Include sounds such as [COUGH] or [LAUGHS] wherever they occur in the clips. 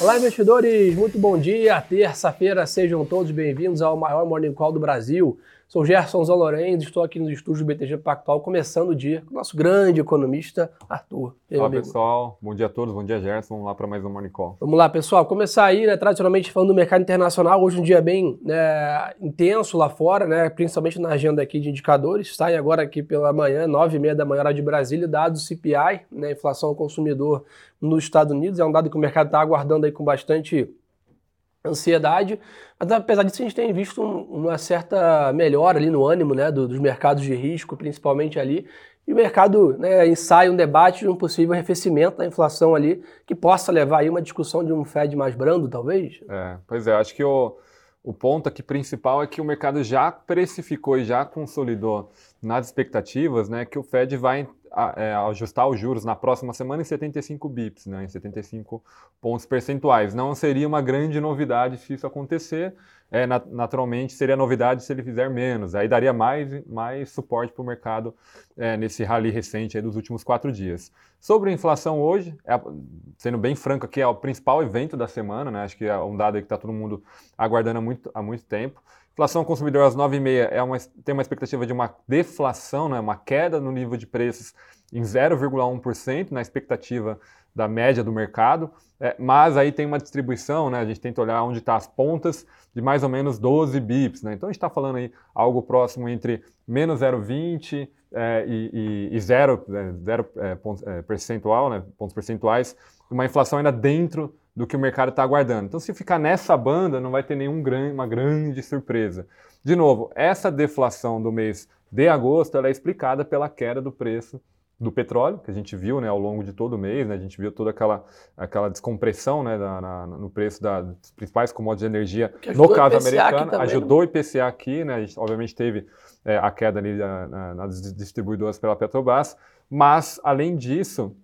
Olá, investidores! Muito bom dia. Terça-feira, sejam todos bem-vindos ao maior Morning Call do Brasil. Sou Gerson Zalorenz, estou aqui nos estúdios do BTG Pactual, começando o dia com o nosso grande economista, Arthur. Olá, amigo? pessoal. Bom dia a todos. Bom dia, Gerson. Vamos lá para mais um Morning Call. Vamos lá, pessoal. Começar aí, né, tradicionalmente falando do mercado internacional. Hoje um dia bem né, intenso lá fora, né, principalmente na agenda aqui de indicadores. Saem agora aqui pela manhã, nove e meia da manhã, hora de Brasília, dados CPI, né, inflação ao consumidor nos Estados Unidos. É um dado que o mercado está aguardando aí com bastante ansiedade, mas apesar disso a gente tem visto uma certa melhora ali no ânimo né, dos mercados de risco, principalmente ali, e o mercado né, ensaia um debate de um possível arrefecimento da inflação ali, que possa levar aí uma discussão de um Fed mais brando, talvez? É, pois é, acho que o, o ponto aqui principal é que o mercado já precificou e já consolidou nas expectativas né, que o Fed vai é, ajustar os juros na próxima semana em 75 bips, né, em 75 pontos percentuais. Não seria uma grande novidade se isso acontecer. É, naturalmente, seria novidade se ele fizer menos. Aí daria mais, mais suporte para o mercado é, nesse rally recente dos últimos quatro dias. Sobre a inflação hoje, é, sendo bem franco aqui, é o principal evento da semana, né? acho que é um dado que está todo mundo aguardando há muito, há muito tempo. Inflação consumidor às 9,5 é uma, tem uma expectativa de uma deflação, né, uma queda no nível de preços em 0,1% na expectativa da média do mercado, é, mas aí tem uma distribuição, né, a gente tenta olhar onde estão tá as pontas, de mais ou menos 12 bips. Né? Então a gente está falando aí algo próximo entre menos 0,20 é, e, e, e, zero, é, zero é, pontos, é, percentual, né, pontos percentuais, uma inflação ainda dentro do que o mercado está aguardando. Então, se ficar nessa banda, não vai ter nenhuma grande surpresa. De novo, essa deflação do mês de agosto é explicada pela queda do preço do petróleo, que a gente viu né, ao longo de todo o mês, né, a gente viu toda aquela, aquela descompressão né, na, na, no preço da, das principais commodities de energia no caso americano, também, ajudou o IPCA aqui, né, a gente obviamente teve é, a queda ali na, nas distribuidoras pela Petrobras, mas além disso,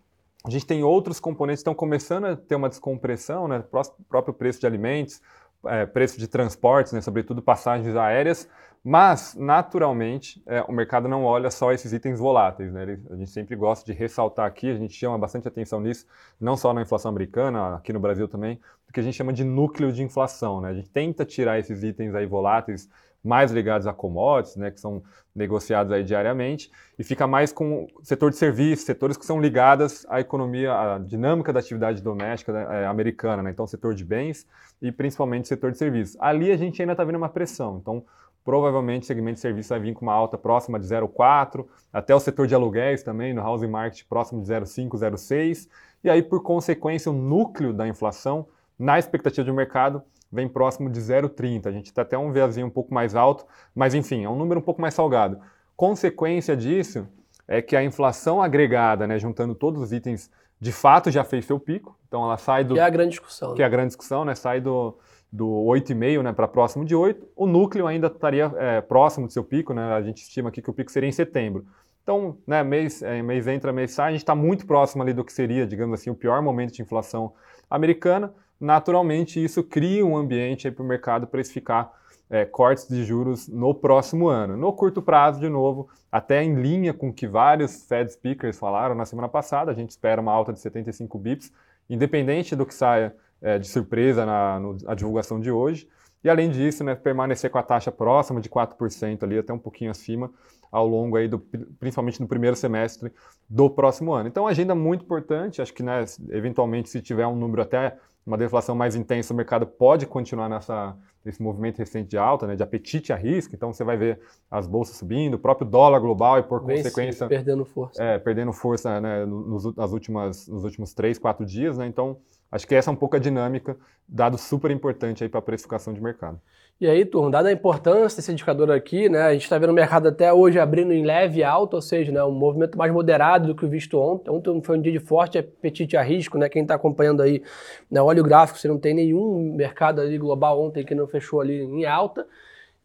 a gente tem outros componentes que estão começando a ter uma descompressão, né? próprio preço de alimentos, é, preço de transportes, né? sobretudo passagens aéreas, mas, naturalmente, é, o mercado não olha só esses itens voláteis. Né? Ele, a gente sempre gosta de ressaltar aqui, a gente chama bastante atenção nisso, não só na inflação americana, aqui no Brasil também, do que a gente chama de núcleo de inflação. Né? A gente tenta tirar esses itens aí voláteis mais ligados a commodities, né, que são negociados aí diariamente, e fica mais com o setor de serviços, setores que são ligados à economia, à dinâmica da atividade doméstica né, é, americana, né, então setor de bens e principalmente setor de serviços. Ali a gente ainda está vendo uma pressão, então provavelmente o segmento de serviços vai vir com uma alta próxima de 0,4, até o setor de aluguéis também, no housing market próximo de 0,5, 0,6, e aí por consequência o núcleo da inflação, na expectativa de mercado, vem próximo de 0,30. A gente está até um viazinho um pouco mais alto, mas enfim, é um número um pouco mais salgado. Consequência disso é que a inflação agregada, né, juntando todos os itens, de fato já fez seu pico. Então ela sai do. Que é a grande discussão. Que é a grande discussão, né? Sai do, do 8,5 né, para próximo de 8. O núcleo ainda estaria é, próximo do seu pico, né? A gente estima aqui que o pico seria em setembro. Então, né, mês, é, mês entra, mês sai, a gente está muito próximo ali do que seria, digamos assim, o pior momento de inflação americana naturalmente isso cria um ambiente para o mercado precificar é, cortes de juros no próximo ano. No curto prazo, de novo, até em linha com o que vários Fed speakers falaram na semana passada, a gente espera uma alta de 75 bips, independente do que saia é, de surpresa na no, divulgação de hoje. E além disso, né, permanecer com a taxa próxima de 4% ali, até um pouquinho acima, ao longo aí do, principalmente no primeiro semestre do próximo ano. Então, agenda muito importante, acho que né, eventualmente se tiver um número até uma deflação mais intensa, o mercado pode continuar nessa, nesse movimento recente de alta, né, de apetite a risco. Então você vai ver as bolsas subindo, o próprio dólar global e por consequência sim, perdendo força, é, perdendo força né, nos, nas últimas, nos últimos três, quatro dias. Né, então acho que essa é um pouco a dinâmica, dado super importante aí para a precificação de mercado. E aí, turma, dada a importância desse indicador aqui, né, a gente está vendo o mercado até hoje abrindo em leve alta, ou seja, né, um movimento mais moderado do que o visto ontem. Ontem foi um dia de forte apetite a risco, né, quem está acompanhando aí, né, olha o gráfico, você não tem nenhum mercado ali global ontem que não fechou ali em alta.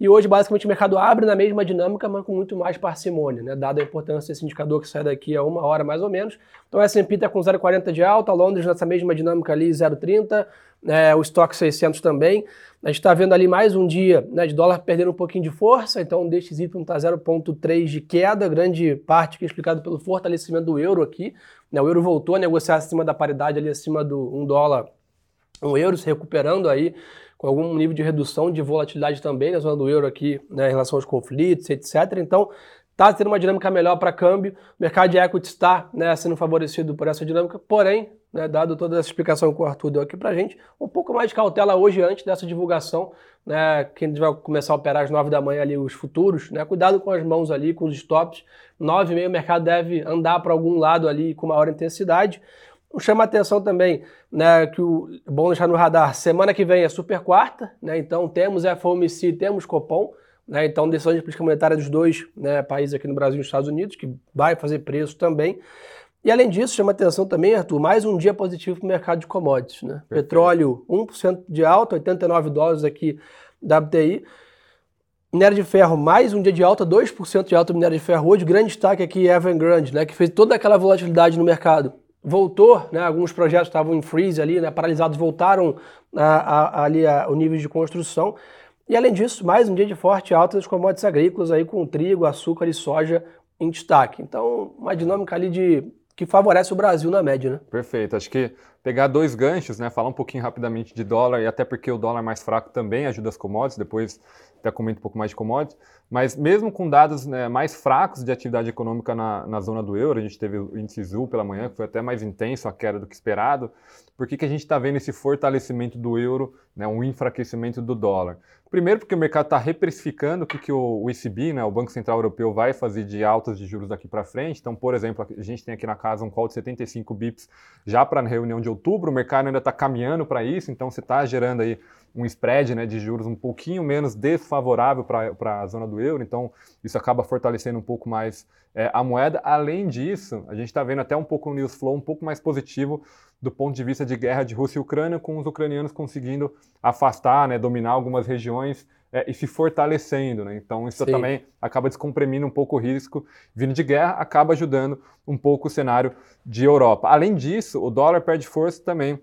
E hoje, basicamente, o mercado abre na mesma dinâmica, mas com muito mais parcimônia, né? dada a importância desse indicador que sai daqui a uma hora mais ou menos. Então, o S&P está com 0,40 de alta, Londres nessa mesma dinâmica ali, 0,30, é, o Stock 600 também. A gente está vendo ali mais um dia né, de dólar perdendo um pouquinho de força, então o DXY está 0,3 de queda, grande parte que é explicado pelo fortalecimento do euro aqui. Né, o euro voltou a negociar acima da paridade, ali acima do 1 dólar O euro se recuperando aí, com algum nível de redução de volatilidade também na zona do euro aqui, né, em relação aos conflitos, etc. Então, está tendo uma dinâmica melhor para câmbio, o mercado de equity está né, sendo favorecido por essa dinâmica, porém, né, dado toda essa explicação que o Arthur deu aqui para a gente, um pouco mais de cautela hoje antes dessa divulgação, né, que a gente vai começar a operar às 9 da manhã ali os futuros, né, cuidado com as mãos ali, com os stops, 9 e meia o mercado deve andar para algum lado ali com maior intensidade, Chama a atenção também né, que o bom deixar no radar, semana que vem é super quarta, né, então temos FOMC, temos Copom, né? Então, decisão de política monetária dos dois né, países aqui no Brasil e nos Estados Unidos, que vai fazer preço também. E além disso, chama atenção também, Arthur, mais um dia positivo para o mercado de commodities. Né? Petróleo, 1% de alta, 89 dólares aqui da WTI. Minério de ferro, mais um dia de alta, 2% de alta no minério de ferro hoje. Grande destaque aqui é Evergrande, né, que fez toda aquela volatilidade no mercado. Voltou, né, alguns projetos estavam em freeze ali, né, paralisados, voltaram a, a, ali a, o nível de construção. E além disso, mais um dia de forte alta das commodities agrícolas aí com trigo, açúcar e soja em destaque. Então, uma dinâmica ali de que favorece o Brasil na média, né? Perfeito. Acho que pegar dois ganchos, né? Falar um pouquinho rapidamente de dólar e até porque o dólar mais fraco também ajuda as commodities. Depois até comento um pouco mais de commodities. Mas mesmo com dados né, mais fracos de atividade econômica na, na zona do euro, a gente teve o índice ZUL pela manhã, que foi até mais intenso a queda do que esperado. Por que, que a gente está vendo esse fortalecimento do euro, né, um enfraquecimento do dólar? Primeiro, porque o mercado está reprecificando o que, que o, ECB, né, o Banco Central Europeu, vai fazer de altas de juros daqui para frente. Então, por exemplo, a gente tem aqui na casa um call de 75 bips já para a reunião de outubro, o mercado ainda está caminhando para isso, então você está gerando aí um spread né, de juros um pouquinho menos desfavorável para a zona do euro, então isso acaba fortalecendo um pouco mais é, a moeda. Além disso, a gente está vendo até um pouco o news flow um pouco mais positivo do ponto de vista de guerra de Rússia e Ucrânia, com os ucranianos conseguindo afastar, né, dominar algumas regiões é, e se fortalecendo. Né? Então, isso Sim. também acaba descomprimindo um pouco o risco. Vindo de guerra, acaba ajudando um pouco o cenário de Europa. Além disso, o dólar perde força também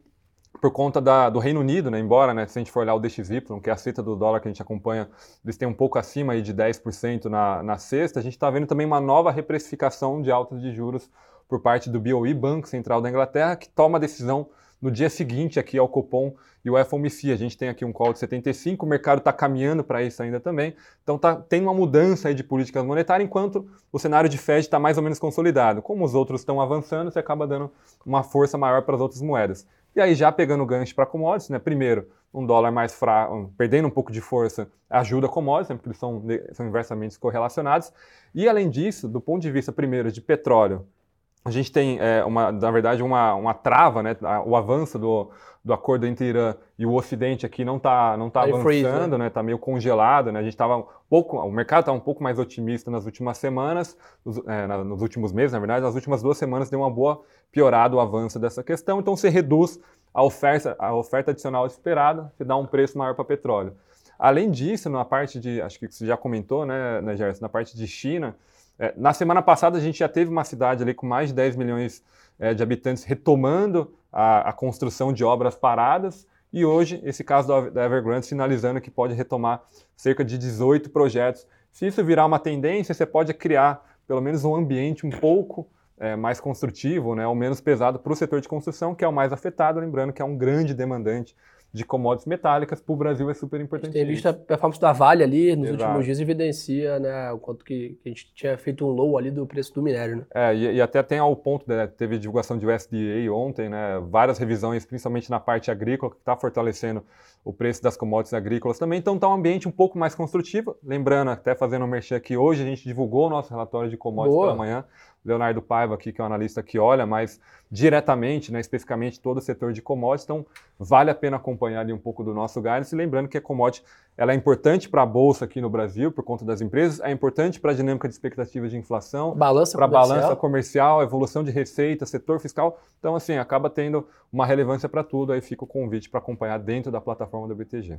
por conta da, do Reino Unido, né? embora, né, se a gente for olhar o DXY, que é a seta do dólar que a gente acompanha, eles têm um pouco acima aí de 10% na, na sexta, a gente está vendo também uma nova reprecificação de altas de juros por parte do BOE, Banco Central da Inglaterra, que toma a decisão no dia seguinte aqui ao Copom e o FOMC. A gente tem aqui um call de 75, o mercado está caminhando para isso ainda também. Então tá, tem uma mudança aí de políticas monetárias, enquanto o cenário de Fed está mais ou menos consolidado. Como os outros estão avançando, você acaba dando uma força maior para as outras moedas. E aí já pegando gancho para commodities, né? Primeiro, um dólar mais fraco, perdendo um pouco de força, ajuda commodities, né? porque eles são, são inversamente correlacionados. E além disso, do ponto de vista primeiro de petróleo a gente tem, é, uma, na verdade, uma, uma trava, né? o avanço do, do acordo entre Irã e o Ocidente aqui não está não tá, tá avançando, freeze, né? Está meio congelado, né? A gente estava um pouco, o mercado estava um pouco mais otimista nas últimas semanas, nos, é, nos, últimos meses, na verdade, nas últimas duas semanas deu uma boa piorada o avanço dessa questão, então você reduz a oferta, a oferta adicional esperada, você dá um preço maior para petróleo. Além disso, na parte de, acho que você já comentou, né, né Gerson, na parte de China, é, na semana passada, a gente já teve uma cidade ali com mais de 10 milhões é, de habitantes retomando a, a, construção de obras paradas. E hoje, esse caso da Evergrande sinalizando que pode retomar cerca de 18 projetos. Se isso virar uma tendência, você pode criar pelo menos um ambiente um pouco é, mais construtivo, né, ou menos pesado para o setor de construção, que é o mais afetado, lembrando que é um grande demandante de commodities metálicas para o Brasil é super importante. Tem visto a performance da Vale ali nos Exato. últimos dias evidencia né, o quanto que, a gente tinha feito um low ali do preço do minério. Né? É, e, e até tem ao ponto, né, teve divulgação de USDA ontem, né, várias revisões, principalmente na parte agrícola, que está fortalecendo o preço das commodities agrícolas também. Então está um ambiente um pouco mais construtivo. Lembrando, até fazendo um merchan aqui, hoje a gente divulgou o nosso relatório de commodities Boa. pela manhã. Leonardo Paiva aqui, que é um analista que olha mais diretamente, né, especificamente todo o setor de commodities, então vale a pena acompanhar ali um pouco do nosso guidance, lembrando que a commodity ela é importante para a bolsa aqui no Brasil por conta das empresas, é importante para a dinâmica de expectativa de inflação, para a balança comercial, evolução de receita, setor fiscal, então assim, acaba tendo uma relevância para tudo, aí fica o convite para acompanhar dentro da plataforma do BTG.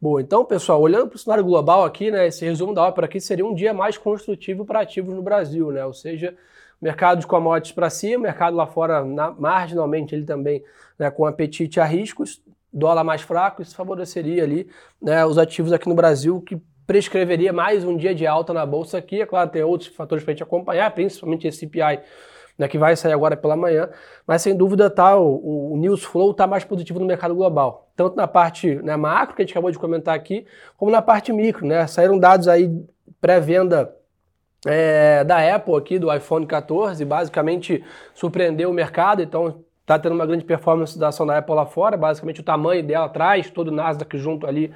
Bom, então pessoal, olhando para o cenário global aqui, né, esse resumo da ópera aqui seria um dia mais construtivo para ativos no Brasil, né, ou seja, mercado de commodities para cima, mercado lá fora na, marginalmente ele também né, com apetite a riscos, dólar mais fraco, isso favoreceria ali né, os ativos aqui no Brasil que prescreveria mais um dia de alta na bolsa aqui. É claro, tem outros fatores para a gente acompanhar, principalmente esse CPI né, que vai sair agora pela manhã, mas sem dúvida tá, o, o news flow está mais positivo no mercado global, tanto na parte né, macro, que a gente acabou de comentar aqui, como na parte micro. Né? Saíram dados aí pré-venda é, da Apple aqui, do iPhone 14, basicamente surpreendeu o mercado, então está tendo uma grande performance da ação da Apple lá fora, basicamente o tamanho dela atrás, todo o Nasdaq junto ali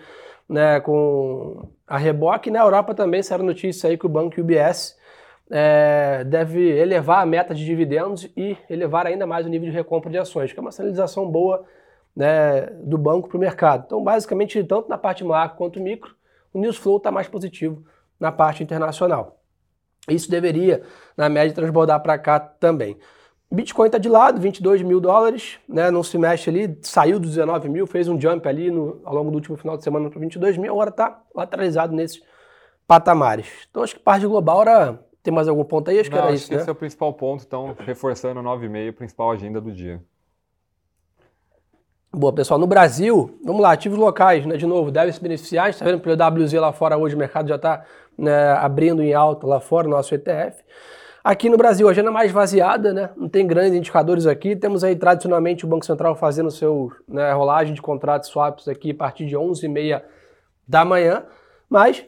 né, com a reboque. Na Europa também saiu notícia aí que o banco UBS é, deve elevar a meta de dividendos e elevar ainda mais o nível de recompra de ações, que é uma sinalização boa né, do banco para o mercado. Então, basicamente, tanto na parte macro quanto micro, o news flow está mais positivo na parte internacional. Isso deveria, na média, transbordar para cá também. Bitcoin está de lado, 22 mil dólares, né, não se mexe ali, saiu dos 19 mil, fez um jump ali no, ao longo do último final de semana para 22 mil, agora está lateralizado nesses patamares. Então acho que parte global era... Tem mais algum ponto aí? Acho não, que era acho isso, que né? Esse é o principal ponto, então reforçando 9,5, principal agenda do dia. Boa, pessoal. No Brasil, vamos lá, ativos locais, né? De novo, devem se beneficiar. A gente está vendo pelo WZ lá fora hoje, o mercado já está né, abrindo em alta lá fora, nosso ETF. Aqui no Brasil, a agenda mais vaziada, né? Não tem grandes indicadores aqui. Temos aí tradicionalmente o Banco Central fazendo seu né, rolagem de contratos swaps aqui a partir de 11h30 da manhã. Mas,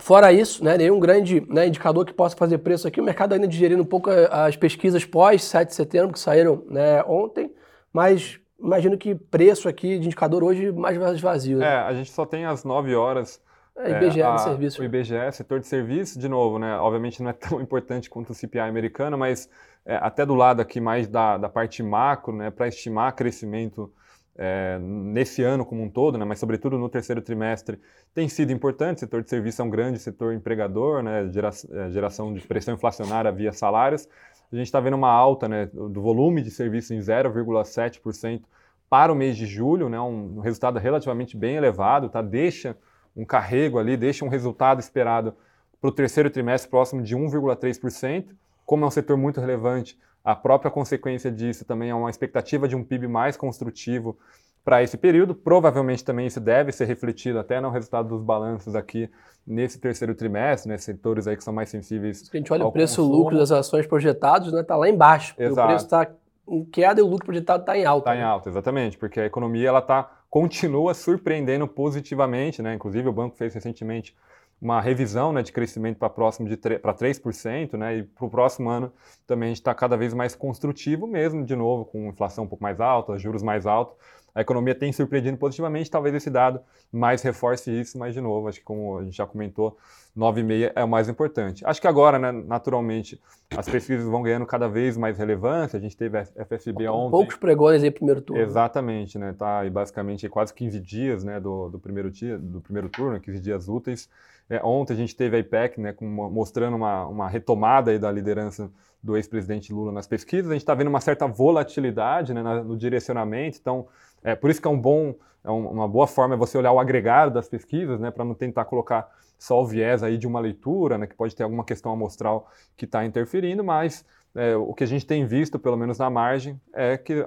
fora isso, né, nenhum grande né, indicador que possa fazer preço aqui. O mercado ainda digerindo um pouco as pesquisas pós 7 de setembro, que saíram né, ontem. Mas imagino que preço aqui de indicador hoje mais vazio. Né? É, a gente só tem às 9 horas. É, IBGE é, a, serviço. O IBGE, setor de serviço, de novo, né? Obviamente não é tão [LAUGHS] importante quanto o CPI americano, mas é, até do lado aqui mais da, da parte macro, né? Para estimar crescimento é, nesse ano como um todo, né? Mas sobretudo no terceiro trimestre, tem sido importante. O setor de serviço é um grande setor empregador, né? Gera, é, geração de pressão inflacionária via salários. A gente está vendo uma alta né, do volume de serviço em 0,7% para o mês de julho, né, um resultado relativamente bem elevado, tá? deixa um carrego ali, deixa um resultado esperado para o terceiro trimestre próximo de 1,3%. Como é um setor muito relevante, a própria consequência disso também é uma expectativa de um PIB mais construtivo para esse período. Provavelmente também isso deve ser refletido até no resultado dos balanços aqui nesse terceiro trimestre, né, setores aí que são mais sensíveis. Se a gente olha o preço lucro das ações projetados, né, tá lá embaixo. Exato. O preço está em queda e o lucro projetado está em alta. Está em né? alta, exatamente, porque a economia ela tá continua surpreendendo positivamente, né? Inclusive o banco fez recentemente uma revisão né, de crescimento para próximo de para 3%, né? E para o próximo ano também a gente está cada vez mais construtivo mesmo, de novo, com inflação um pouco mais alta, juros mais altos a economia tem surpreendido positivamente, talvez esse dado mais reforce isso, mas de novo, acho que como a gente já comentou, 9,5 é o mais importante. Acho que agora, né, naturalmente, as pesquisas vão ganhando cada vez mais relevância, a gente teve a FSB ontem. Poucos pregões aí primeiro turno. Exatamente, né, tá aí basicamente quase 15 dias, né, do, do primeiro dia, do primeiro turno, 15 dias úteis. É, ontem a gente teve a IPEC, né, com uma, mostrando uma, uma retomada aí da liderança do ex-presidente Lula nas pesquisas. A gente está vendo uma certa volatilidade né, no direcionamento, então é, por isso que é um bom, é uma boa forma é você olhar o agregado das pesquisas, né, para não tentar colocar só o viés aí de uma leitura, né, que pode ter alguma questão amostral que está interferindo, mas é, o que a gente tem visto, pelo menos na margem, é que é,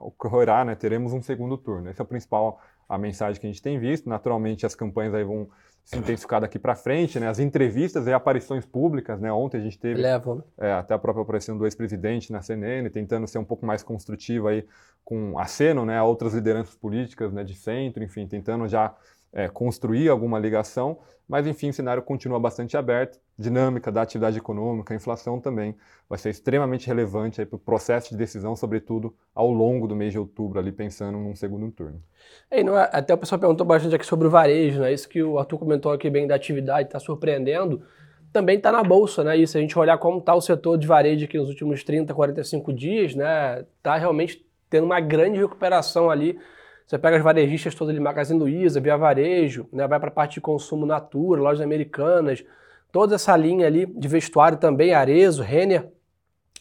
ocorrerá, né, teremos um segundo turno. Essa é a principal a mensagem que a gente tem visto. Naturalmente, as campanhas aí vão se intensificar daqui para frente, né? As entrevistas e aparições públicas, né? Ontem a gente teve né? é, até a própria aparição do ex-presidente na CNN, tentando ser um pouco mais construtivo aí com aceno, né? A outras lideranças políticas, né? De centro, enfim, tentando já é, construir alguma ligação, mas enfim, o cenário continua bastante aberto. Dinâmica da atividade econômica, inflação também vai ser extremamente relevante para o processo de decisão, sobretudo ao longo do mês de outubro, ali pensando num segundo turno. É, é, até o pessoal perguntou bastante aqui sobre o varejo, né? Isso que o Arthur comentou aqui bem da atividade, está surpreendendo. Também está na bolsa, né? E se a gente olhar como está o setor de varejo aqui nos últimos 30, 45 dias, né? Está realmente tendo uma grande recuperação ali você pega as varejistas todas ali, Magazine Luiza, Via Varejo, né, vai para a parte de consumo Natura, lojas americanas, toda essa linha ali de vestuário também, Arezo, Renner,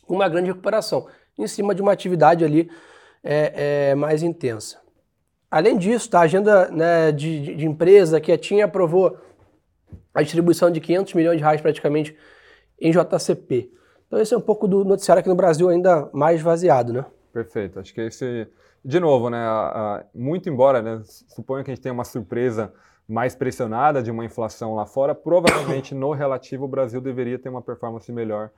uma grande recuperação, em cima de uma atividade ali é, é, mais intensa. Além disso, tá, a agenda né, de, de, de, empresa que a TIM aprovou a distribuição de 500 milhões de reais praticamente em JCP. Então esse é um pouco do noticiário aqui no Brasil ainda mais vaziado, né? Perfeito. Acho que esse de novo, né, muito embora, né, suponha que a gente tenha uma surpresa mais pressionada de uma inflação lá fora, provavelmente no relativo o Brasil deveria ter uma performance melhor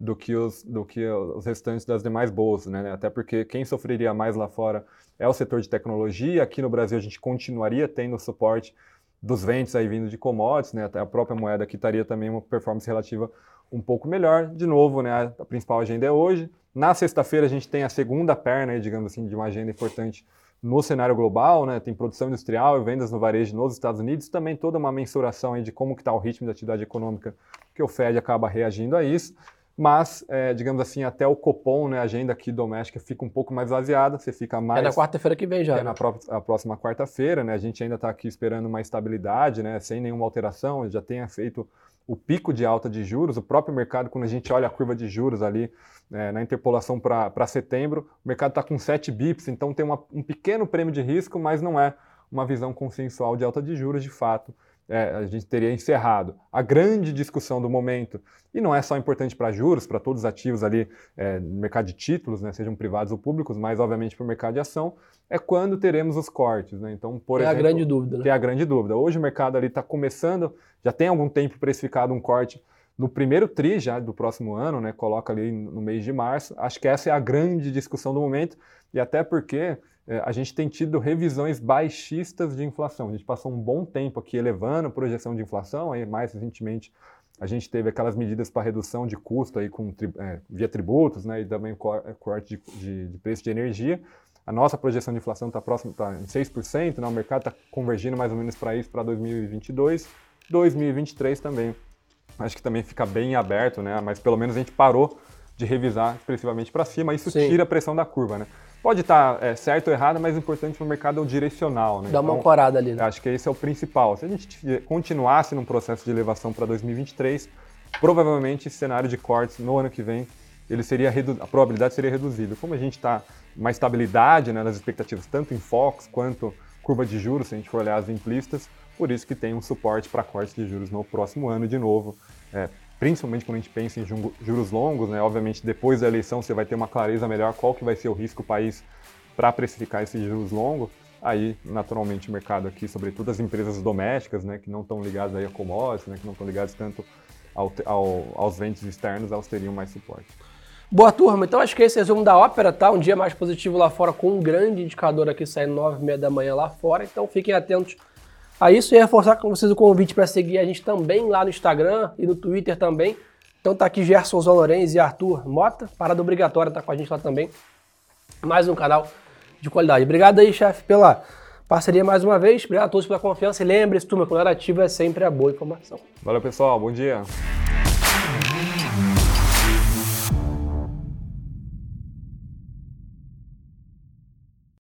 do que os, do que os restantes das demais bolsas, né? Até porque quem sofreria mais lá fora é o setor de tecnologia. Aqui no Brasil a gente continuaria tendo suporte dos ventos aí vindo de commodities, né? Até a própria moeda aqui estaria também uma performance relativa um pouco melhor. De novo, né? A principal agenda é hoje. Na sexta-feira a gente tem a segunda perna, digamos assim, de uma agenda importante no cenário global, né? Tem produção industrial e vendas no varejo nos Estados Unidos, também toda uma mensuração aí de como que está o ritmo da atividade econômica que o Fed acaba reagindo a isso. Mas, é, digamos assim, até o Copom, né, a agenda aqui doméstica fica um pouco mais vaziada, você fica mais... É na quarta-feira que vem já. É né? na pró próxima quarta-feira, né, a gente ainda está aqui esperando uma estabilidade, né, sem nenhuma alteração, já tenha feito o pico de alta de juros, o próprio mercado, quando a gente olha a curva de juros ali é, na interpolação para setembro, o mercado está com 7 bips, então tem uma, um pequeno prêmio de risco, mas não é uma visão consensual de alta de juros de fato. É, a gente teria encerrado a grande discussão do momento, e não é só importante para juros, para todos os ativos ali é, no mercado de títulos, né, sejam privados ou públicos, mas obviamente para o mercado de ação, é quando teremos os cortes. Né? Então, por é exemplo, a grande dúvida. Né? É a grande dúvida. Hoje o mercado ali está começando, já tem algum tempo precificado um corte no primeiro TRI já do próximo ano, né, coloca ali no mês de março. Acho que essa é a grande discussão do momento, e até porque a gente tem tido revisões baixistas de inflação. A gente passou um bom tempo aqui elevando a projeção de inflação, aí mais recentemente a gente teve aquelas medidas para redução de custo aí com, é, via tributos né, e também é, corte de, de, de preço de energia. A nossa projeção de inflação está próxima, está em 6%, né, o mercado está convergindo mais ou menos para isso para 2022, 2023 também. Acho que também fica bem aberto, né, mas pelo menos a gente parou de revisar expressivamente para cima, isso Sim. tira a pressão da curva. Né? Pode estar tá, é, certo ou errado, mas o importante para o mercado é o direcional. Né? Dá uma então, ali. Né? Acho que esse é o principal. Se a gente continuasse num processo de elevação para 2023, provavelmente esse cenário de cortes no ano que vem, ele seria a probabilidade seria reduzida. Como a gente está uma estabilidade né, nas expectativas, tanto em Fox quanto curva de juros, se a gente for olhar as implícitas, por isso que tem um suporte para cortes de juros no próximo ano de novo. É, principalmente quando a gente pensa em juros longos, né? Obviamente, depois da eleição você vai ter uma clareza melhor qual que vai ser o risco país para precificar esses juros longos. Aí, naturalmente, o mercado aqui, sobretudo as empresas domésticas, né, que não estão ligadas aí a commodities, né, que não estão ligadas tanto ao, ao, aos ventos externos, elas teriam mais suporte. Boa turma, então acho que esse resumo da ópera, tá? Um dia mais positivo lá fora com um grande indicador aqui saindo 9 e meia da manhã lá fora, então fiquem atentos a isso e reforçar com vocês o convite para seguir a gente também lá no Instagram e no Twitter também. Então tá aqui Gerson Zolorenz e Arthur Mota, parada obrigatória tá com a gente lá também. Mais um canal de qualidade. Obrigado aí, chefe, pela parceria mais uma vez. Obrigado a todos pela confiança e lembre-se, turma, quando era ativo é sempre a boa informação. Valeu, pessoal. Bom dia.